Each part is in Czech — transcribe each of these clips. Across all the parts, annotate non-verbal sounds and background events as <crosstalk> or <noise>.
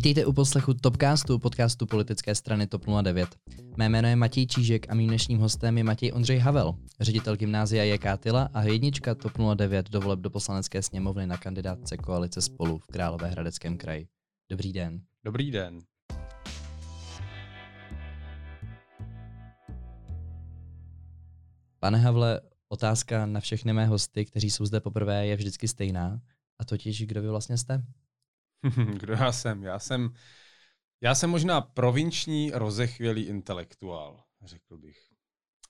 Vítejte u poslechu Topcastu, podcastu politické strany TOP 09. Mé jméno je Matěj Čížek a mým dnešním hostem je Matěj Ondřej Havel, ředitel gymnázia JK Tyla a jednička TOP 09 do voleb do poslanecké sněmovny na kandidátce koalice spolu v Královéhradeckém kraji. Dobrý den. Dobrý den. Pane Havle, otázka na všechny mé hosty, kteří jsou zde poprvé, je vždycky stejná. A totiž, kdo vy vlastně jste? <laughs> Kdo já jsem? Já jsem, já jsem možná provinční rozechvělý intelektuál, řekl bych.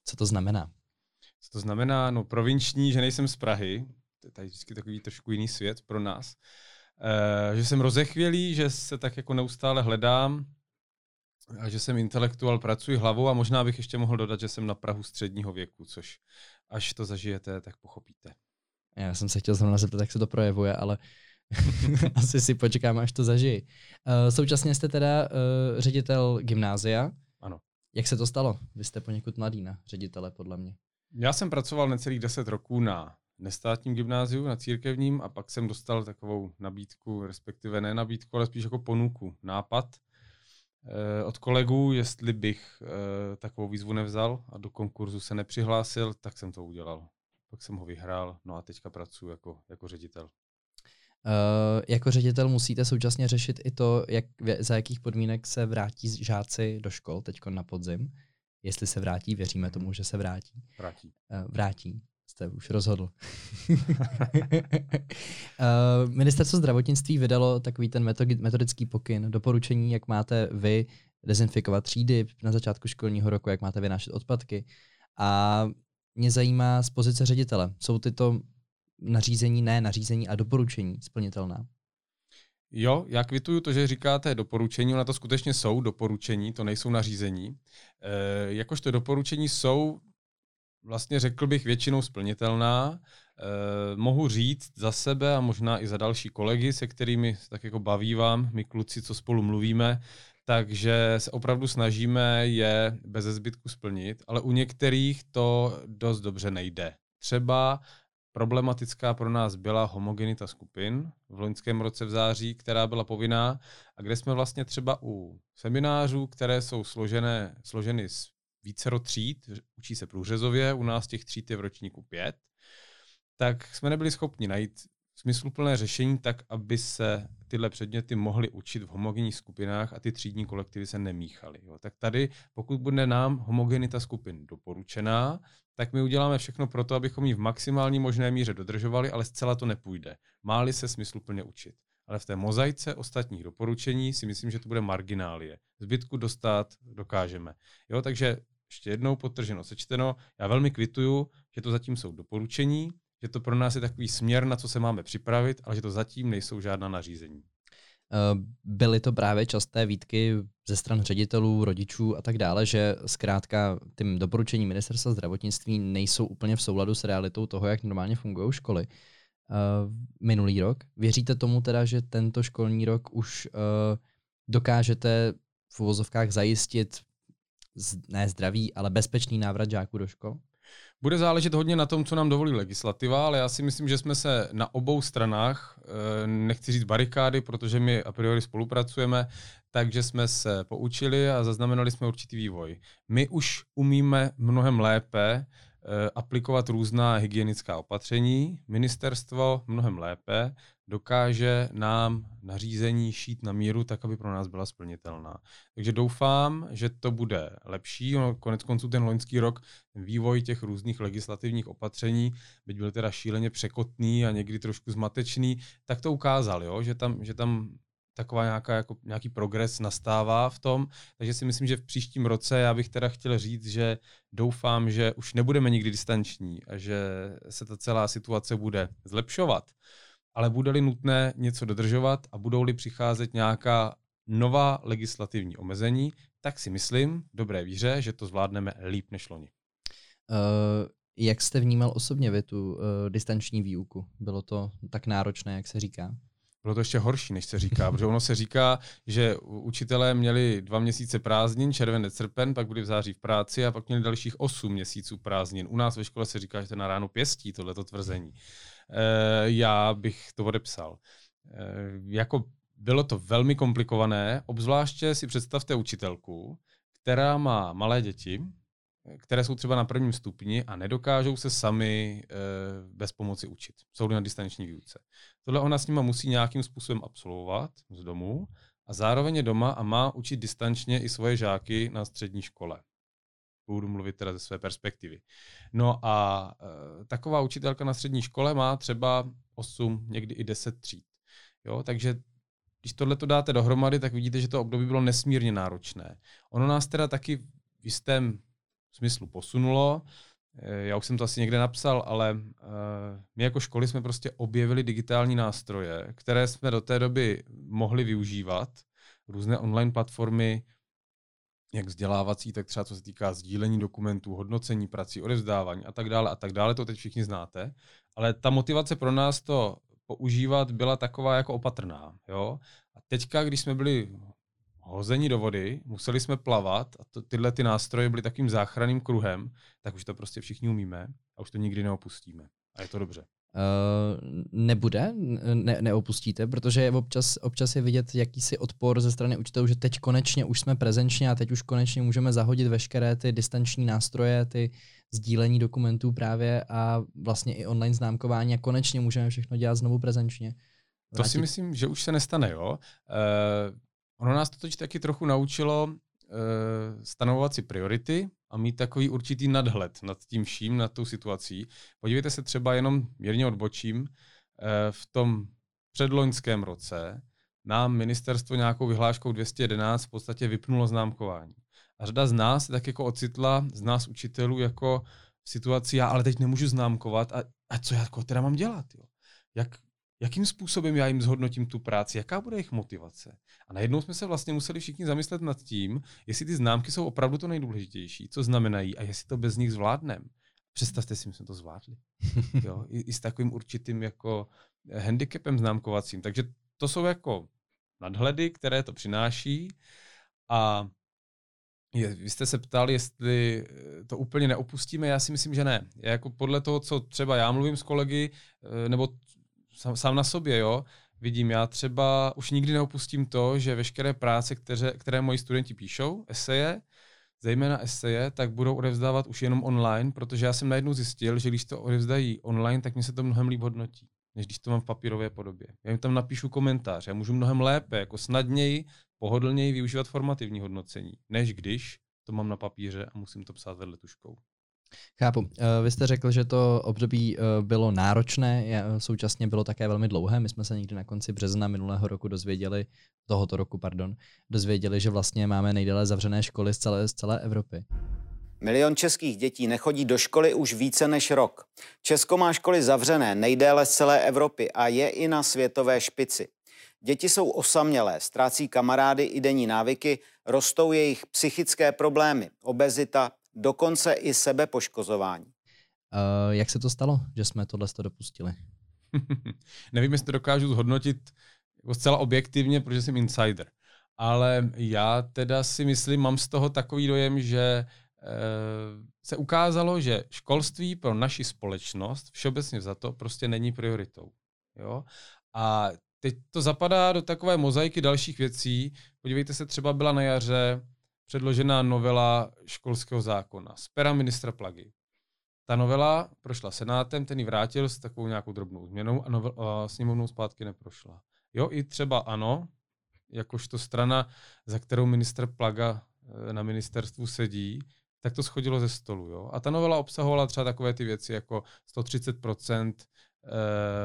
Co to znamená? Co to znamená? No provinční, že nejsem z Prahy, to je tady vždycky takový trošku jiný svět pro nás. E, že jsem rozechvělý, že se tak jako neustále hledám, a že jsem intelektuál, pracuji hlavou a možná bych ještě mohl dodat, že jsem na Prahu středního věku, což až to zažijete, tak pochopíte. Já jsem se chtěl zrovna zeptat, jak se to projevuje, ale <laughs> asi si počkám, až to zažijí. Uh, současně jste teda uh, ředitel gymnázia. Ano. Jak se to stalo? Vy jste poněkud mladý na ředitele, podle mě. Já jsem pracoval necelých 10 roků na nestátním gymnáziu, na církevním a pak jsem dostal takovou nabídku, respektive ne nabídku, ale spíš jako ponuku, nápad eh, od kolegů, jestli bych eh, takovou výzvu nevzal a do konkurzu se nepřihlásil, tak jsem to udělal. Pak jsem ho vyhrál, no a teďka pracuji jako, jako ředitel. Uh, jako ředitel musíte současně řešit i to, jak, za jakých podmínek se vrátí žáci do škol teď na podzim. Jestli se vrátí, věříme mhm. tomu, že se vrátí. Vrátí. Uh, vrátí. Jste už rozhodl. uh, <laughs> Ministerstvo zdravotnictví vydalo takový ten metodický pokyn, doporučení, jak máte vy dezinfikovat třídy na začátku školního roku, jak máte vynášet odpadky. A mě zajímá z pozice ředitele. Jsou tyto nařízení, ne nařízení a doporučení splnitelná? Jo, já kvituju to, že říkáte doporučení, na to skutečně jsou doporučení, to nejsou nařízení. E, jakožto doporučení jsou, vlastně řekl bych, většinou splnitelná. E, mohu říct za sebe a možná i za další kolegy, se kterými tak jako baví vám, my kluci, co spolu mluvíme, takže se opravdu snažíme je bez zbytku splnit, ale u některých to dost dobře nejde. Třeba problematická pro nás byla homogenita skupin v loňském roce v září, která byla povinná a kde jsme vlastně třeba u seminářů, které jsou složené, složeny z vícero tříd, učí se průřezově, u nás těch tříd je v ročníku pět, tak jsme nebyli schopni najít smysluplné řešení tak, aby se tyhle předměty mohly učit v homogenních skupinách a ty třídní kolektivy se nemíchaly. Tak tady, pokud bude nám homogenita skupin doporučená, tak my uděláme všechno pro to, abychom ji v maximální možné míře dodržovali, ale zcela to nepůjde. Máli se smysluplně učit. Ale v té mozaice ostatních doporučení si myslím, že to bude marginálie. Zbytku dostat dokážeme. Jo, takže ještě jednou potrženo, sečteno, já velmi kvituju, že to zatím jsou doporučení, že to pro nás je takový směr, na co se máme připravit, ale že to zatím nejsou žádná nařízení. Eh, byly to právě časté výtky ze stran ředitelů, rodičů a tak dále, že zkrátka tím doporučení ministerstva zdravotnictví nejsou úplně v souladu s realitou toho, jak normálně fungují školy. Uh, minulý rok. Věříte tomu teda, že tento školní rok už uh, dokážete v uvozovkách zajistit ne zdravý, ale bezpečný návrat žáků do škol? Bude záležet hodně na tom, co nám dovolí legislativa, ale já si myslím, že jsme se na obou stranách, eh, nechci říct barikády, protože my a priori spolupracujeme, takže jsme se poučili a zaznamenali jsme určitý vývoj. My už umíme mnohem lépe aplikovat různá hygienická opatření. Ministerstvo mnohem lépe dokáže nám nařízení šít na míru tak, aby pro nás byla splnitelná. Takže doufám, že to bude lepší. Konec konců ten loňský rok, vývoj těch různých legislativních opatření, byť byl teda šíleně překotný a někdy trošku zmatečný, tak to ukázal, jo? Že, tam, že tam taková nějaká, jako, nějaký progres nastává v tom, takže si myslím, že v příštím roce já bych teda chtěl říct, že doufám, že už nebudeme nikdy distanční a že se ta celá situace bude zlepšovat. Ale bude-li nutné něco dodržovat a budou-li přicházet nějaká nová legislativní omezení, tak si myslím, dobré víře, že to zvládneme líp než loni. Uh, jak jste vnímal osobně vy tu uh, distanční výuku? Bylo to tak náročné, jak se říká? Bylo to ještě horší, než se říká, protože ono se říká, že učitelé měli dva měsíce prázdnin, červený srpen, pak byli v září v práci a pak měli dalších osm měsíců prázdnin. U nás ve škole se říká, že to na ráno pěstí, tohleto tvrzení. E, já bych to odepsal. E, jako bylo to velmi komplikované, obzvláště si představte učitelku, která má malé děti, které jsou třeba na prvním stupni a nedokážou se sami e, bez pomoci učit. Jsou na distanční výuce. Tohle ona s nima musí nějakým způsobem absolvovat z domu a zároveň je doma a má učit distančně i svoje žáky na střední škole. Budu mluvit teda ze své perspektivy. No a e, taková učitelka na střední škole má třeba 8, někdy i 10 tříd. Jo, takže když tohle to dáte dohromady, tak vidíte, že to období bylo nesmírně náročné. Ono nás teda taky v jistém smyslu posunulo. Eh, já už jsem to asi někde napsal, ale uh, my jako školy jsme prostě objevili digitální nástroje, které jsme do té doby mohli využívat. Různé online platformy, jak vzdělávací, tak třeba co se týká sdílení dokumentů, hodnocení prací, odevzdávání a tak dále a tak dále, to teď všichni znáte. Ale ta motivace pro nás to používat byla taková jako opatrná. Jo? A teďka, když jsme byli hození do vody, museli jsme plavat a to, tyhle ty nástroje byly takým záchranným kruhem, tak už to prostě všichni umíme a už to nikdy neopustíme. A je to dobře. Uh, nebude, ne, neopustíte, protože občas, občas je vidět jakýsi odpor ze strany učitelů, že teď konečně už jsme prezenčně a teď už konečně můžeme zahodit veškeré ty distanční nástroje, ty sdílení dokumentů právě a vlastně i online známkování a konečně můžeme všechno dělat znovu prezenčně. Vrátit. To si myslím, že už se nestane, jo. Uh, ono nás to totiž taky trochu naučilo uh, stanovovat si priority a mít takový určitý nadhled nad tím vším, nad tou situací. Podívejte se třeba jenom mírně odbočím, uh, v tom předloňském roce nám ministerstvo nějakou vyhláškou 211 v podstatě vypnulo známkování. A řada z nás tak jako ocitla, z nás učitelů, jako v situaci, já ale teď nemůžu známkovat a, a co já jako teda mám dělat? Jo? Jak, jakým způsobem já jim zhodnotím tu práci, jaká bude jejich motivace. A najednou jsme se vlastně museli všichni zamyslet nad tím, jestli ty známky jsou opravdu to nejdůležitější, co znamenají a jestli to bez nich zvládneme. Představte si, my jsme to zvládli. <laughs> Jo? I, I s takovým určitým jako handicapem známkovacím. Takže to jsou jako nadhledy, které to přináší a je, vy jste se ptal, jestli eh, to úplně neopustíme, já si myslím, že ne. Já jako podle toho, co třeba já mluvím s kolegy, eh, nebo sám, sám na sobě, jo, vidím, já třeba už nikdy neopustím to, že veškeré práce, které, které moji studenti píšou, eseje, zejména eseje, tak budou odevzdávat už jenom online, protože já jsem najednou zjistil, že když to odevzdají online, tak mi se to mnohem líp hodnotí, než když to mám v papírové podobě. Já jim tam napíšu komentář, já můžu mnohem lépe, jako snadněji pohodlněji využívat formativní hodnocení, než když to mám na papíře a musím to psát vedle tuškou. Chápu. Eh, vy jste řekl, že to období eh, bylo náročné, současně bylo také velmi dlouhé. My jsme se někdy na konci března minulého roku dozvěděli, tohoto roku, pardon, dozvěděli, že vlastně máme nejdéle zavřené školy z celé, z celé Evropy. Milion českých dětí nechodí do školy už více než rok. Česko má školy zavřené nejdéle z celé Evropy a je i na světové špici. Děti jsou osamělé, ztrácí kamarády i denní návyky, rostou jejich psychické problémy, obezita, dokonce i sebepoškozování. Uh, jak se to stalo, že jsme tohle dopustili? <laughs> Nevím, jestli to dokážu zhodnotit jako zcela objektivně, protože jsem insider. Ale já teda si myslím, mám z toho takový dojem, že uh, se ukázalo, že školství pro naši společnost všeobecně za to prostě není prioritou. Jo? A teď to zapadá do takové mozaiky dalších věcí. Podívejte se, třeba byla na jaře předložená novela školského zákona z pera ministra Plagy. Ta novela prošla senátem, ten ji vrátil s takovou nějakou drobnou změnou a, novel, a sněmovnou zpátky neprošla. Jo, i třeba ano, jakožto strana, za kterou minister Plaga eh, na ministerstvu sedí, tak to schodilo ze stolu. Jo? A ta novela obsahovala třeba takové ty věci jako 130% eh,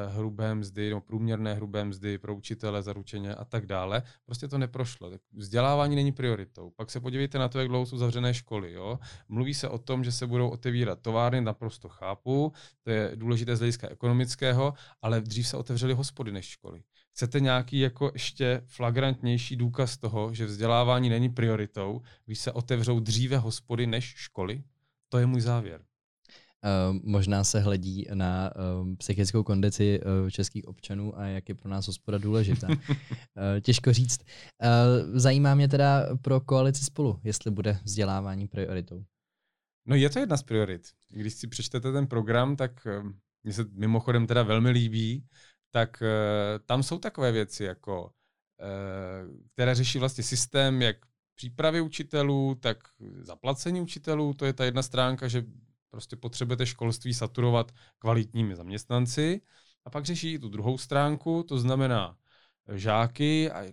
hrubé mzdy, nebo průměrné hrubé mzdy pro učitele zaručeně a tak dále. Prostě to neprošlo. Vzdělávání není prioritou. Pak se podívejte na to, jak dlouho jsou zavřené školy. Jo? Mluví se o tom, že se budou otevírat továrny, naprosto chápu, to je důležité z hlediska ekonomického, ale dřív se otevřely hospody než školy. Chcete nějaký jako ještě flagrantnější důkaz toho, že vzdělávání není prioritou, když se otevřou dříve hospody než školy? To je můj závěr. Uh, možná se hledí na uh, psychickou kondici uh, českých občanů a jak je pro nás hospoda důležitá. <laughs> těžko říct. Zajímá mě teda pro koalici spolu, jestli bude vzdělávání prioritou. No je to jedna z priorit. Když si přečtete ten program, tak mně se mimochodem teda velmi líbí, tak tam jsou takové věci jako které řeší vlastně systém, jak přípravy učitelů, tak zaplacení učitelů. To je ta jedna stránka, že prostě potřebujete školství saturovat kvalitními zaměstnanci. A pak řeší tu druhou stránku, to znamená žáky a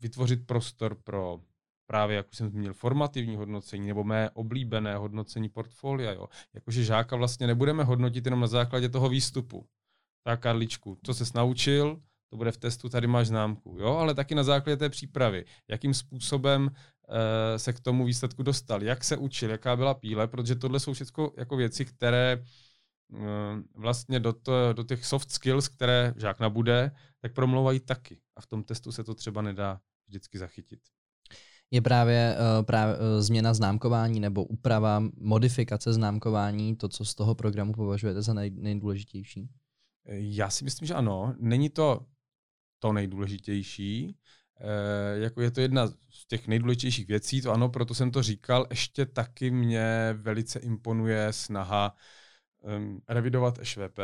vytvořit prostor pro právě, jak už jsem zmínil, formativní hodnocení nebo mé oblíbené hodnocení portfolia. Jo. Jakože žáka vlastně nebudeme hodnotit jenom na základě toho výstupu. Tak Karličku, co se naučil, to bude v testu, tady máš známku, jo, ale taky na základě té přípravy, jakým způsobem se k tomu výsledku dostal, jak se učil, jaká byla píle, protože tohle jsou všechno jako věci, které e, vlastně do, to, do těch soft skills, které žák nabude, tak promlouvají taky. A v tom testu se to třeba nedá vždycky zachytit. Je právě, uh, právě změna známkování nebo úprava, modifikace známkování to, co z toho programu považujete za nej, nejdůležitější? Já si myslím, že ano. Není to to nejdůležitější. E, jako je to jedna z těch nejdůležitějších věcí, to ano, proto jsem to říkal. Ještě taky mě velice imponuje snaha um, revidovat ŠVP,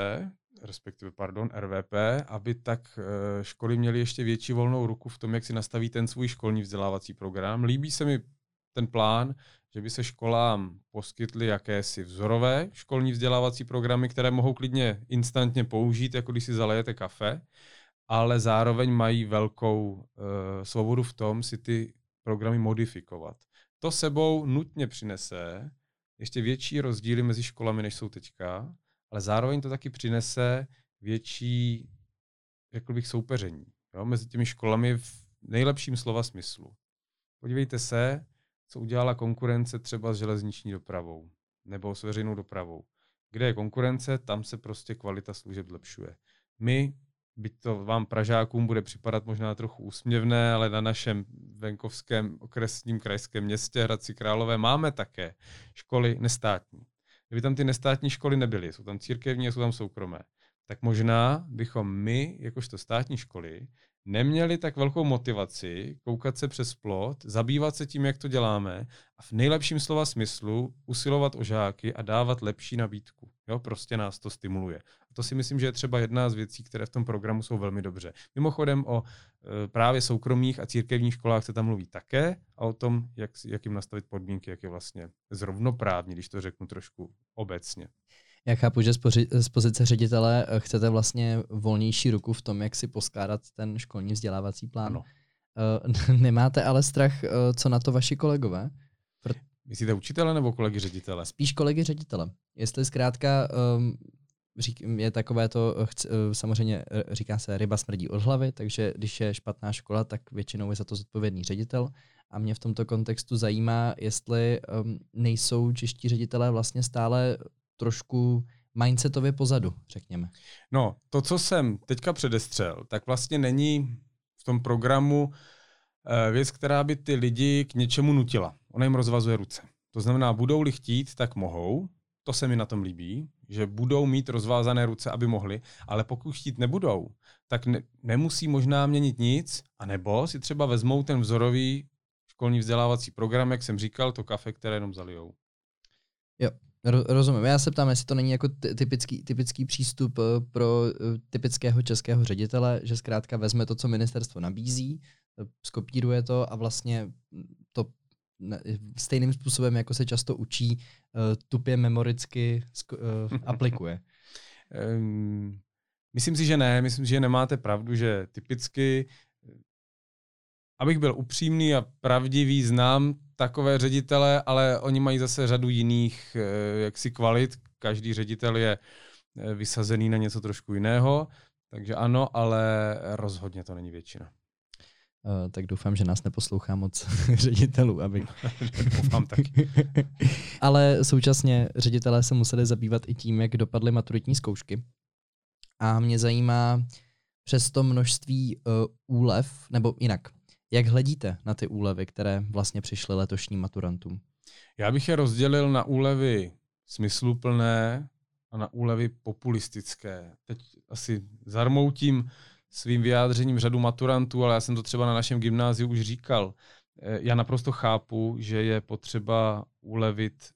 respektive, pardon, RVP, aby tak e, školy měly ještě větší volnou ruku v tom, jak si nastaví ten svůj školní vzdělávací program. Líbí se mi ten plán, že by se školám poskytly jakési vzorové školní vzdělávací programy, které mohou klidně instantně použít, jako když si zalejete kafe, ale zároveň mají velkou uh, svobodu v tom si ty programy modifikovat. To sebou nutně přinese ještě větší rozdíly mezi školami, než jsou teďka, ale zároveň to taky přinese větší, řekl bych, soupeření jo, mezi těmi školami v nejlepším slova smyslu. Podívejte se, co udělala konkurence třeba s železniční dopravou nebo s veřejnou dopravou. Kde je konkurence, tam se prostě kvalita služeb zlepšuje. My byť to vám Pražákům bude připadat možná trochu úsměvné, ale na našem venkovském okresním krajském městě Hradci Králové máme také školy nestátní. Kdyby tam ty nestátní školy nebyly, jsou tam církevní a jsou tam soukromé, tak možná bychom my, jakožto státní školy, neměli tak velkou motivaci koukat se přes plot, zabývat se tím, jak to děláme a v nejlepším slova smyslu usilovat o žáky a dávat lepší nabídku. Jo, prostě nás to stimuluje. A to si myslím, že je třeba jedna z věcí, které v tom programu jsou velmi dobře. Mimochodem o e, právě soukromých a církevních školách se tam mluví také a o tom, jak, jak jim nastavit podmínky, jak je vlastně zrovnoprávní, když to řeknu trošku obecně. Já chápu, že z pozice ředitele eh, chcete vlastně volnější ruku v tom, jak si poskládat ten školní vzdělávací plán. Ano. Uh, nemáte ale strach, uh, co na to vaši kolegové? Myslíte učitele nebo kolegy ředitele? Spíš kolegy ředitele. Jestli zkrátka um, řík, je takové to, chc, samozřejmě říká se ryba smrdí od hlavy, takže když je špatná škola, tak většinou je za to zodpovědný ředitel. A mě v tomto kontextu zajímá, jestli um, nejsou čeští ředitelé vlastně stále trošku mindsetově pozadu, řekněme. No, to, co jsem teďka předestřel, tak vlastně není v tom programu eh, věc, která by ty lidi k něčemu nutila. Ona jim rozvazuje ruce. To znamená, budou-li chtít, tak mohou. To se mi na tom líbí, že budou mít rozvázané ruce, aby mohli, ale pokud chtít nebudou, tak ne, nemusí možná měnit nic, anebo si třeba vezmou ten vzorový školní vzdělávací program, jak jsem říkal, to kafe, které jenom zalijou. Jo, Rozumím. Já se ptám, jestli to není jako typický, typický přístup eh, pro eh, typického českého ředitele, že zkrátka vezme to, co ministerstvo nabízí, eh, skopíruje to a vlastně to stejným způsobem, jako se často učí, tupě memoricky <laughs> aplikuje. Myslím si, že ne. Myslím že nemáte pravdu, že typicky abych byl upřímný a pravdivý, znám takové ředitele, ale oni mají zase řadu jiných eh, jaksi kvalit. Každý ředitel je eh, vysazený na něco trošku jiného, takže ano, ale rozhodně to není většina. Uh, tak doufám, že nás neposlouchá moc <laughs> ředitelů, aby... doufám taky. <laughs> Ale současně ředitelé se museli zabývat i tím, jak dopadly maturitní zkoušky. A mě zajímá přes to množství uh, úlev, nebo jinak, jak hledíte na ty úlevy, které vlastně přišly letošním maturantům? Já bych je rozdělil na úlevy smysluplné a na úlevy populistické. Teď asi zarmoutím svým vyjádřením řadu maturantů, ale já jsem to třeba na našem gymnáziu už říkal. Eh, já naprosto chápu, že je potřeba ulevit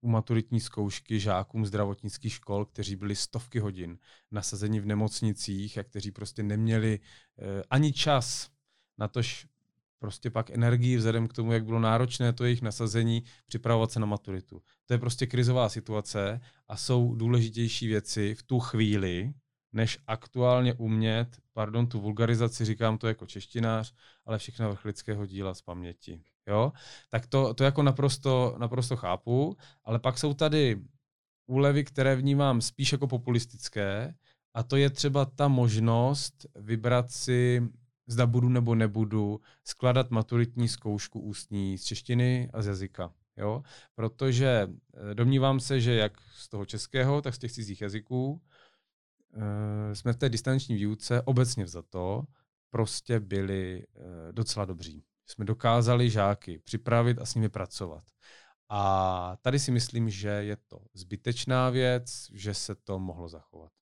u maturitní zkoušky žákům zdravotnických škol, kteří byli stovky hodin nasazeni v nemocnicích a kteří prostě neměli eh, ani čas natož prostě pak energii vzhledem k tomu, jak bylo náročné to jejich nasazení, připravovat se na maturitu. To je prostě krizová situace a jsou důležitější věci v tu chvíli, než aktuálně umět, pardon, tu vulgarizaci, říkám to jako češtinář, ale všechno vrchlického díla z paměti. Jo? Tak to, to jako naprosto, naprosto chápu, ale pak jsou tady úlevy, které vnímám spíš jako populistické, a to je třeba ta možnost vybrat si, zda budu nebo nebudu, skladat maturitní zkoušku ústní z češtiny a z jazyka. Jo? Protože eh, domnívám se, že jak z toho českého, tak z těch cizích jazyků uh, jsme v té distanční výuce obecně vzato prostě byli uh, docela dobří. Jsme dokázali žáky připravit a s nimi pracovat. A tady si myslím, že je to zbytečná věc, že se to mohlo zachovat.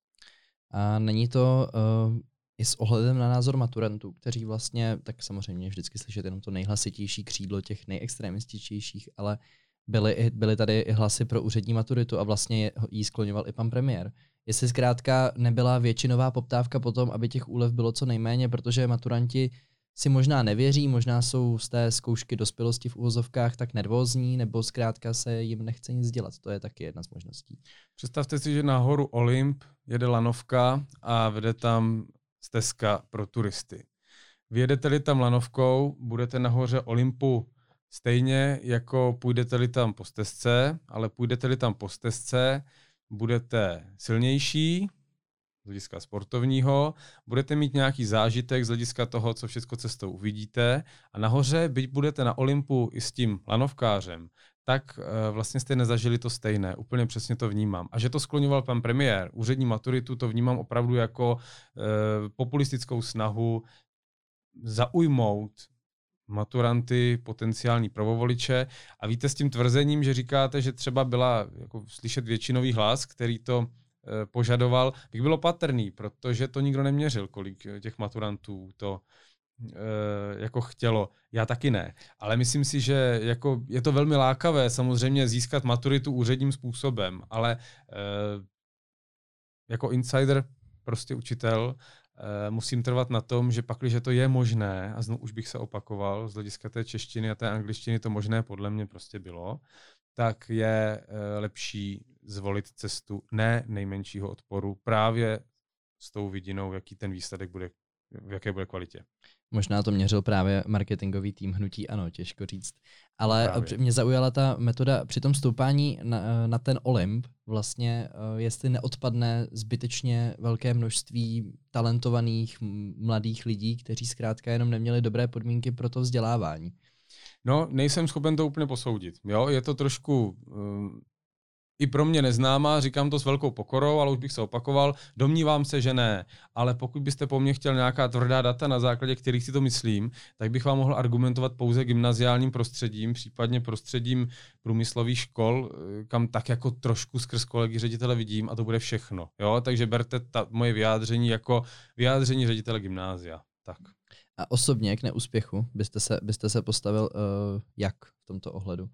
A není to uh, i s ohledem na názor maturantů, kteří vlastně, tak samozřejmě vždycky slyšet jenom to nejhlasitější křídlo těch nejextremističtějších, ale byly, byly tady i hlasy pro úřední maturitu a vlastně jí skloňoval i pan premiér. Jestli zkrátka nebyla většinová poptávka po tom, aby těch úlev bylo co nejméně, protože maturanti si možná nevěří, možná jsou z té zkoušky dospělosti v úvozovkách tak nervózní, nebo zkrátka se jim nechce nic dělat. To je taky jedna z možností. Představte si, že na horu Olymp jede lanovka a vede tam stezka pro turisty. Vyjedete-li tam lanovkou, budete nahoře Olympu stejně, jako půjdete-li tam po stezce, ale půjdete-li tam po stezce, budete silnější, z hlediska sportovního, budete mít nějaký zážitek z hlediska toho, co všechno cestou uvidíte a nahoře, byť budete na Olympu i s tím lanovkářem, tak uh, vlastně jste nezažili to stejné. Úplně přesně to vnímám. A že to skloňoval pan premiér, úřední maturitu, to vnímám opravdu jako uh, populistickou snahu zaujmout maturanty, potenciální pravovoliče. A víte s tím tvrzením, že říkáte, že třeba byla jako slyšet většinový hlas, který to Eh, požadoval, bych bylo patrný, protože to nikdo neměřil, kolik eh, těch maturantů to eh, jako chtělo. Já taky ne. Ale myslím si, že jako je to velmi lákavé samozřejmě získat maturitu úředním způsobem, ale jako insider, prostě učitel, musím trvat na tom, že pak, když to je možné, a znovu už bych se opakoval, z hlediska té češtiny a té angličtiny to možné podle mě prostě bylo, tak je lepší zvolit cestu ne nejmenšího odporu právě s tou vidinou, jaký ten výsledek bude, v jaké bude kvalitě. Možná to měřil právě marketingový tým hnutí, ano, těžko říct. Ale právě. mě zaujala ta metoda při tom stoupání na, na ten Olymp, vlastně eh, jestli neodpadne zbytečně velké množství talentovaných mladých lidí, kteří zkrátka jenom neměli dobré podmínky pro to vzdělávání. No, nejsem schopen to úplně posoudit. Jo? Je to trošku uh, i pro mě neznámá, říkám to s velkou pokorou, ale už bych se opakoval, domnívám se, že ne. Ale pokud byste po mně chtěl nějaká tvrdá data, na základě kterých si to myslím, tak bych vám mohl argumentovat pouze gymnaziálním prostředím, případně prostředím průmyslových škol, eh, kam tak jako trošku skrz kolegy ředitele vidím a to bude všechno. Jo? Takže berte ta moje vyjádření jako vyjádření ředitele gymnázia. Tak. A osobně k neúspěchu byste se, byste se postavil uh, jak v tomto ohledu?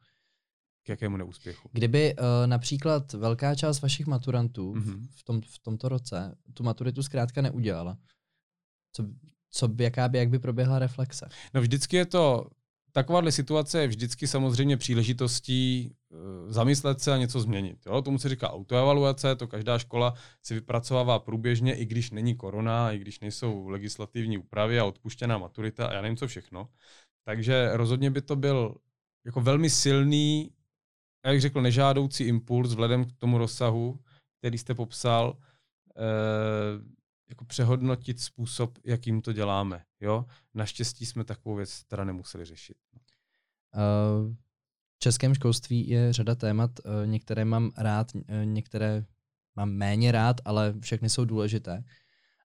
K jakému neúspěchu. Kdyby uh, například velká část vašich maturantů mm-hmm. v, tom, v tomto roce tu maturitu zkrátka neudělala, co, co by, jaká by, jak by proběhla reflexe? No vždycky je to, takováhle situace je vždycky samozřejmě příležitostí uh, zamyslet se a něco změnit. Jo? Tomu se říká autoevaluace, to každá škola si vypracovává průběžně, i když není korona, i když nejsou legislativní úpravy a odpuštěná maturita a já nevím co všechno. Takže rozhodně by to byl jako velmi silný jak řekl, nežádoucí impuls vzhledem k tomu rozsahu, který jste popsal, eh, jako přehodnotit způsob, jakým to děláme. Jo? Naštěstí jsme takovou věc teda nemuseli řešit. Uh, v českém školství je řada témat, uh, některé mám rád, některé mám méně rád, ale všechny jsou důležité.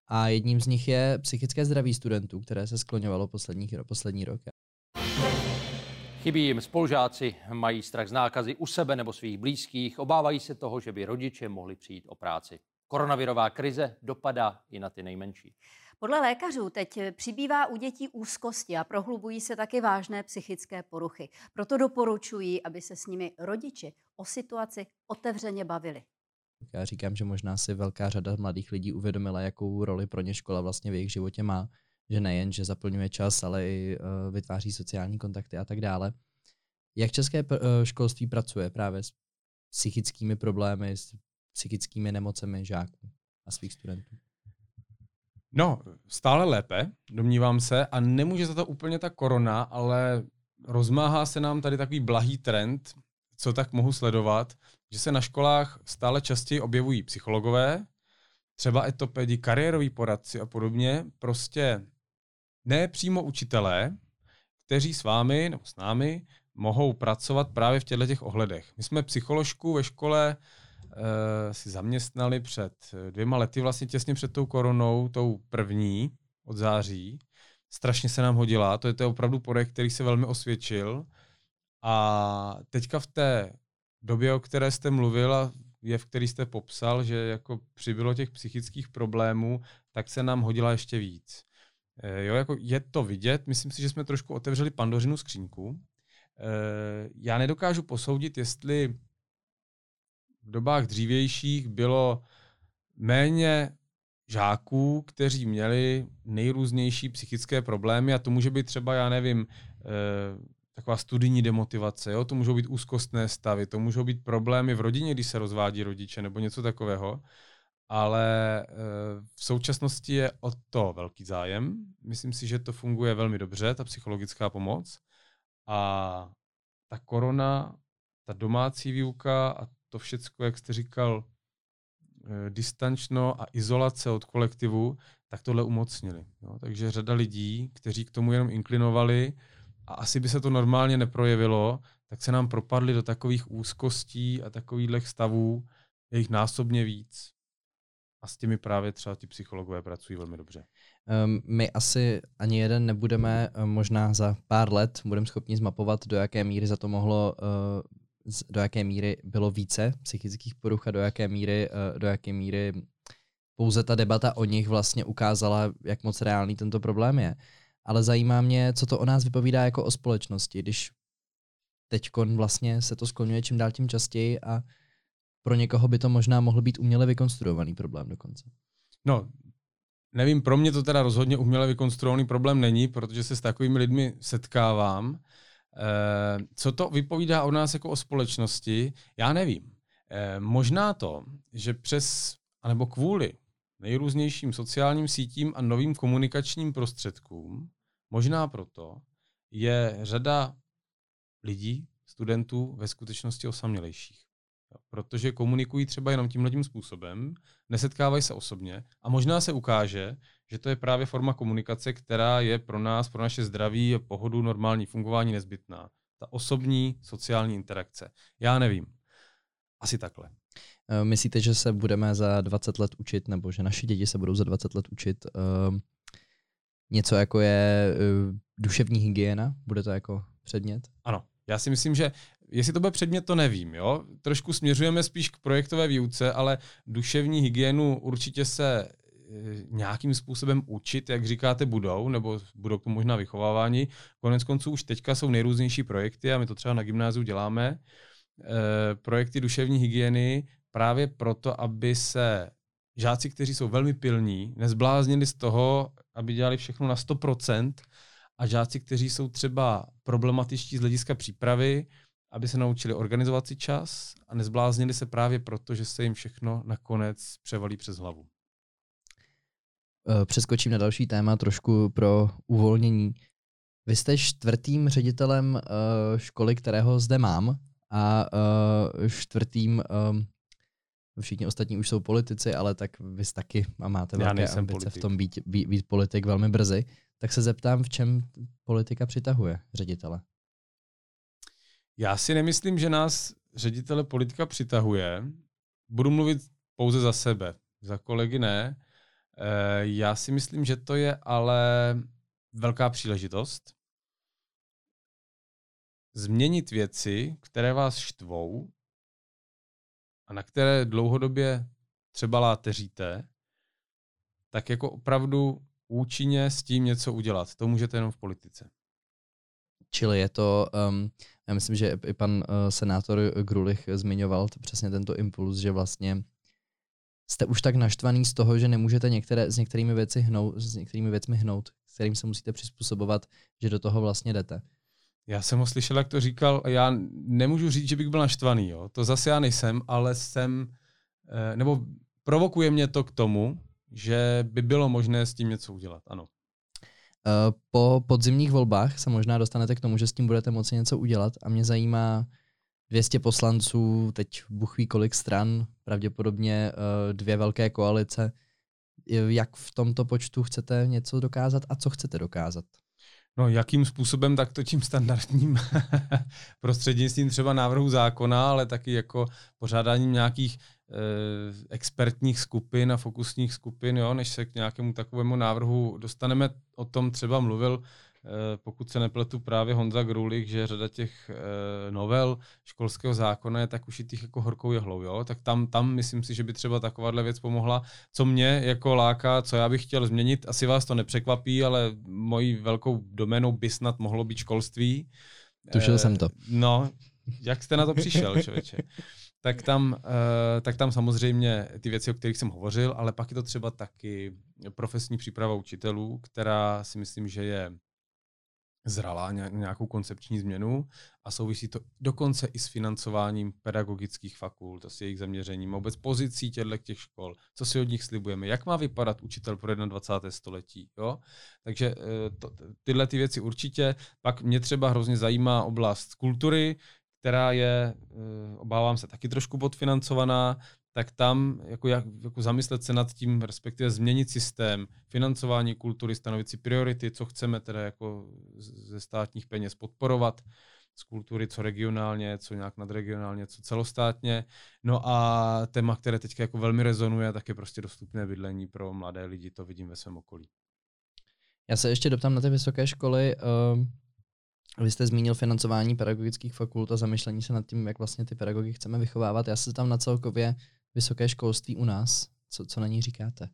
A jedním z nich je psychické zdraví studentů, které se skloňovalo poslední, poslední rok. Chybí jim spolužáci, mají strach z nákazy u sebe nebo svých blízkých, obávají se toho, že by rodiče mohli přijít o práci. Koronavirová krize dopadá i na ty nejmenší. Podle lékařů teď přibývá u dětí úzkosti a prohlubují se taky vážné psychické poruchy. Proto doporučují, aby se s nimi rodiči o situaci otevřeně bavili. Já říkám, že možná si velká řada mladých lidí uvědomila, jakou roli pro ně škola vlastně v jejich životě má že nejen, že zaplňuje čas, ale i uh, vytváří sociální kontakty a tak dále. Jak české uh, školství pracuje právě s psychickými problémy, s psychickými nemocemi žáků a svých studentů? No, stále lépe, domnívám se, a nemůže za to úplně ta korona, ale rozmáhá se nám tady takový blahý trend, co tak mohu sledovat, že se na školách stále častěji objevují psychologové, třeba etopedi, kariéroví poradci a podobně, prostě ne přímo učitelé, kteří s vámi nebo s námi mohou pracovat právě v těchto těch ohledech. My jsme psycholožku ve škole e, si zaměstnali před dvěma lety, vlastně těsně před tou koronou, tou první od září. Strašně se nám hodila, to je to opravdu projekt, který se velmi osvědčil. A teďka v té době, o které jste mluvil a je, v který jste popsal, že jako přibylo těch psychických problémů, tak se nám hodila ještě víc. E, jo, jako je to vidět, myslím si, že jsme trošku otevřeli pandořinu skřínku. E, já nedokážu posoudit, jestli v dobách dřívějších bylo méně žáků, kteří měli nejrůznější psychické problémy a to může být třeba, já nevím, e, taková studijní demotivace, jo? to můžou být úzkostné stavy, to můžou být problémy v rodině, když se rozvádí rodiče nebo něco takového, ale e, v současnosti je o to velký zájem. Myslím si, že to funguje velmi dobře, ta psychologická pomoc. A ta korona, ta domácí výuka a to všecko, jak jste říkal, e, distančno a izolace od kolektivu, tak tohle umocnili. Jo? Takže řada lidí, kteří k tomu jenom inklinovali, a asi by se to normálně neprojevilo, tak se nám propadly do takových úzkostí a takových stavů, je jich násobně víc. A s těmi právě třeba ti psychologové pracují velmi dobře. Um, my asi ani jeden nebudeme, uh, možná za pár let budeme schopni zmapovat, do jaké míry za to mohlo, uh, do jaké míry bylo více psychických poruch a do jaké míry, uh, do jaké míry pouze ta debata o nich vlastně ukázala, jak moc reálný tento problém je ale zajímá mě, co to o nás vypovídá jako o společnosti, když teď vlastně se to skloňuje čím dál tím častěji a pro někoho by to možná mohl být uměle vykonstruovaný problém dokonce. No, nevím, pro mě to teda rozhodně uměle vykonstruovaný problém není, protože se s takovými lidmi setkávám. E, co to vypovídá o nás jako o společnosti, já nevím. E, možná to, že přes, anebo kvůli nejrůznějším sociálním sítím a novým komunikačním prostředkům, možná proto, je řada lidí, studentů ve skutečnosti osamělejších. Protože komunikují třeba jenom tímhle způsobem, nesetkávají se osobně a možná se ukáže, že to je právě forma komunikace, která je pro nás, pro naše zdraví pohodu, normální fungování nezbytná. Ta osobní sociální interakce. Já nevím. Asi takhle. Eh, myslíte, že se budeme za 20 let učit, nebo že naši děti se budou za 20 let učit uh, něco jako je uh, duševní hygiena? Bude to jako předmět? Ano, já si myslím, že jestli to bude předmět, to nevím. Jo? Trošku směřujeme spíš k projektové výuce, ale duševní hygienu určitě se nějakým způsobem učit, jak říkáte, budou, nebo budou tomu možná vychovávání. Konec konců už teďka jsou nejrůznější projekty a my to třeba na gymnáziu děláme. E, projekty duševní hygieny, právě proto, aby se žáci, kteří jsou velmi pilní, nezbláznili z toho, aby dělali všechno na 100% a žáci, kteří jsou třeba problematičtí z hlediska přípravy, aby se naučili organizovat si čas a nezbláznili se právě proto, že se jim všechno nakonec převalí přes hlavu. Eh, přeskočím na další téma trošku pro uvolnění. Vy jste čtvrtým ředitelem uh, školy, kterého zde mám a uh, čtvrtým všichni ostatní už jsou politici, ale tak vy taky a máte velké ambice politik. v tom být, být, být politik velmi brzy. Tak se zeptám, v čem politika přitahuje ředitele? Já si nemyslím, že nás ředitele politika přitahuje. Budu mluvit pouze za sebe, za kolegy ne. E, já si myslím, že to je ale velká příležitost změnit věci, které vás štvou, a na které dlouhodobě třeba láteříte, tak jako opravdu účinně s tím něco udělat. To můžete jenom v politice. Čili je to, um, já myslím, že i pan uh, senátor Grulich zmiňoval přesně tento impuls, že vlastně jste už tak naštvaný z toho, že nemůžete některé, s některými věci hnout, s některými věcmi hnout, kterým se musíte přizpůsobovat, že do toho vlastně jdete. Já jsem ho slyšel, jak to říkal, já nemůžu říct, že bych byl naštvaný, jo. to zase já nejsem, ale jsem, eh, nebo provokuje mě to k tomu, že by bylo možné s tím něco udělat, ano. Eh, po podzimních volbách se možná dostanete k tomu, že s tím budete moci něco udělat a mě zajímá 200 poslanců, teď buchví kolik stran, pravděpodobně eh, dvě velké koalice. Jak v tomto počtu chcete něco dokázat a co chcete dokázat? No, jakým způsobem, tak to tím standardním <laughs> prostřednictvím třeba návrhu zákona, ale taky jako pořádáním nějakých expertních skupin a fokusních skupin, jo, než se k nějakému takovému návrhu dostaneme. O tom třeba mluvil Eh, pokud se nepletu právě Honza Grulich, že řada těch eh, novel školského zákona je tak ušitých jako horkou jehlou, jo? tak tam, tam myslím si, že by třeba takováhle věc pomohla. Co mě jako láká, co já bych chtěl změnit, asi vás to nepřekvapí, ale mojí velkou doménou by snad mohlo být školství. Tušil jsem to. No, jak jste na to přišel, člověče? <laughs> tak tam, uh, tak tam samozřejmě ty věci, o kterých jsem hovořil, ale pak je to třeba taky profesní příprava učitelů, která si myslím, že je zralá nějakou koncepční změnu a souvisí to dokonce i s financováním pedagogických fakult s jejich zaměřením, vůbec pozicí těchto těch škol, co si od nich slibujeme, jak má vypadat učitel pro 21. století. Jo? Takže eh, to, tyhle ty věci určitě. Pak mě třeba hrozně zajímá oblast kultury, která je, eh, obávám se, taky trošku podfinancovaná tak tam jako, jak, jako zamyslet se nad tím, respektive změnit systém financování kultury, stanovit si priority, co chceme teda jako ze státních peněz podporovat z kultury, co regionálně, co nějak nadregionálně, co celostátně. No a téma, které teď jako velmi rezonuje, tak je prostě dostupné bydlení pro mladé lidi, to vidím ve svém okolí. Já se ještě doptám na ty vysoké školy. Uh, vy jste zmínil financování pedagogických fakult a zamýšlení se nad tím, jak vlastně ty pedagogy chceme vychovávat. Já se tam na celkově vysoké školství u nás. Co, co na ní říkáte?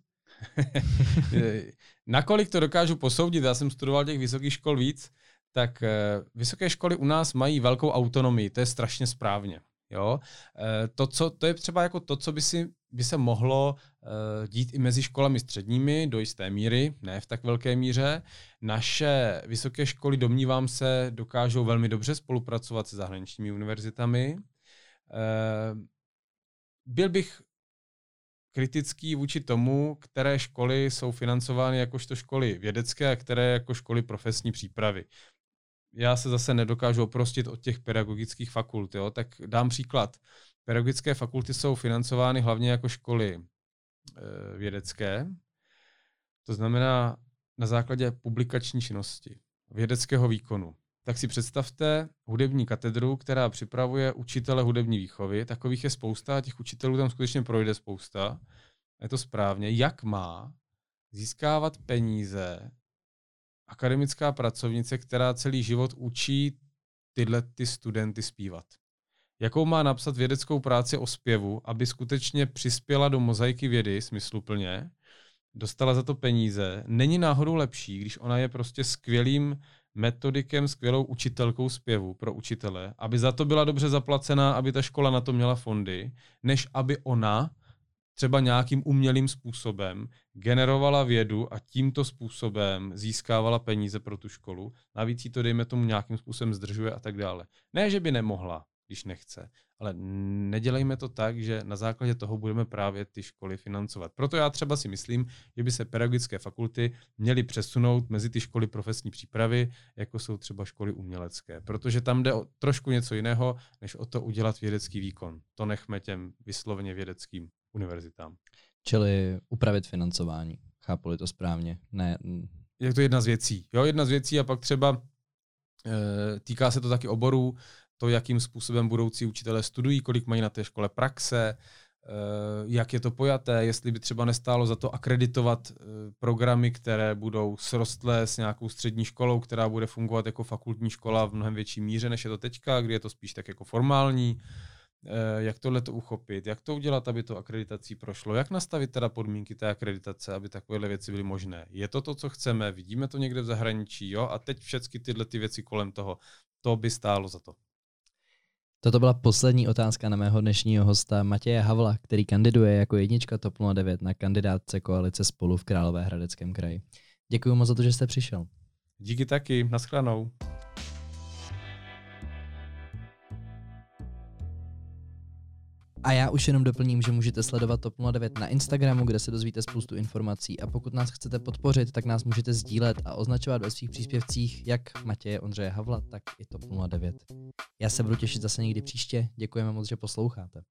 <laughs> Nakolik to dokážu posoudit, já jsem studoval těch vysokých škol víc, tak eh, vysoké školy u nás mají velkou autonomii, to je strašně správně. Jo? Eh, to, co, to je třeba jako to, co by, si, by se mohlo uh, dít i mezi školami středními do jisté míry, ne v tak velké míře. Naše vysoké školy, domnívám se, dokážou velmi dobře spolupracovat se zahraničními univerzitami. Uh, byl bych kritický vůči tomu, které školy jsou financovány jakožto školy vědecké a které jako školy profesní přípravy. Já se zase nedokážu oprostit od těch pedagogických fakult. Jo? Tak dám příklad. Pedagogické fakulty jsou financovány hlavně jako školy e, vědecké, to znamená na základě publikační činnosti, vědeckého výkonu tak si představte hudební katedru, která připravuje učitele hudební výchovy. Takových je spousta, těch učitelů tam skutečně projde spousta. Je to správně. Jak má získávat peníze akademická pracovnice, která celý život učí tyhle ty studenty zpívat? Jakou má napsat vědeckou práci o zpěvu, aby skutečně přispěla do mozaiky vědy smysluplně, dostala za to peníze, není náhodou lepší, když ona je prostě skvělým metodikem, skvělou učitelkou zpěvu pro učitele, aby za to byla dobře zaplacená, aby ta škola na to měla fondy, než aby ona třeba nějakým umělým způsobem generovala vědu a tímto způsobem získávala peníze pro tu školu. Navíc jí to, dejme tomu, nějakým způsobem zdržuje a tak dále. Ne, že by nemohla, když nechce, ale nedělejme to tak, že na základě toho budeme právě ty školy financovat. Proto já třeba si myslím, že by se pedagogické fakulty měly přesunout mezi ty školy profesní přípravy, jako jsou třeba školy umělecké, protože tam jde o trošku něco jiného, než o to udělat vědecký výkon. To nechme těm vysloveně vědeckým univerzitám. Čili upravit financování. Chápu to správně? Ne. Je to jedna z věcí. Jo, jedna z věcí a pak třeba e, týká se to taky oborů, to, jakým způsobem budoucí učitelé studují, kolik mají na té škole praxe, eh, jak je to pojaté, jestli by třeba nestálo za to akreditovat eh, programy, které budou srostlé s nějakou střední školou, která bude fungovat jako fakultní škola v mnohem větší míře, než je to teďka, kdy je to spíš tak jako formální. Eh, jak tohle to uchopit, jak to udělat, aby to akreditací prošlo, jak nastavit teda podmínky té akreditace, aby takovéhle věci byly možné. Je to to, co chceme, vidíme to někde v zahraničí, jo, a teď všechny tyhle ty věci kolem toho, to by stálo za to. Toto byla poslední otázka na mého dnešního hosta Matěje Havla, který kandiduje jako jednička TOP 09 na kandidátce koalice spolu v Královéhradeckém kraji. Děkuji moc za to, že jste přišel. Díky taky, naschledanou. A já už jenom doplním, že můžete sledovat TOP 09 na Instagramu, kde se dozvíte spoustu informací a pokud nás chcete podpořit, tak nás můžete sdílet a označovat ve svých příspěvcích jak Matěje Ondřeje Havla, tak i TOP 09. Já se budu těšit zase někdy příště, děkujeme moc, že posloucháte.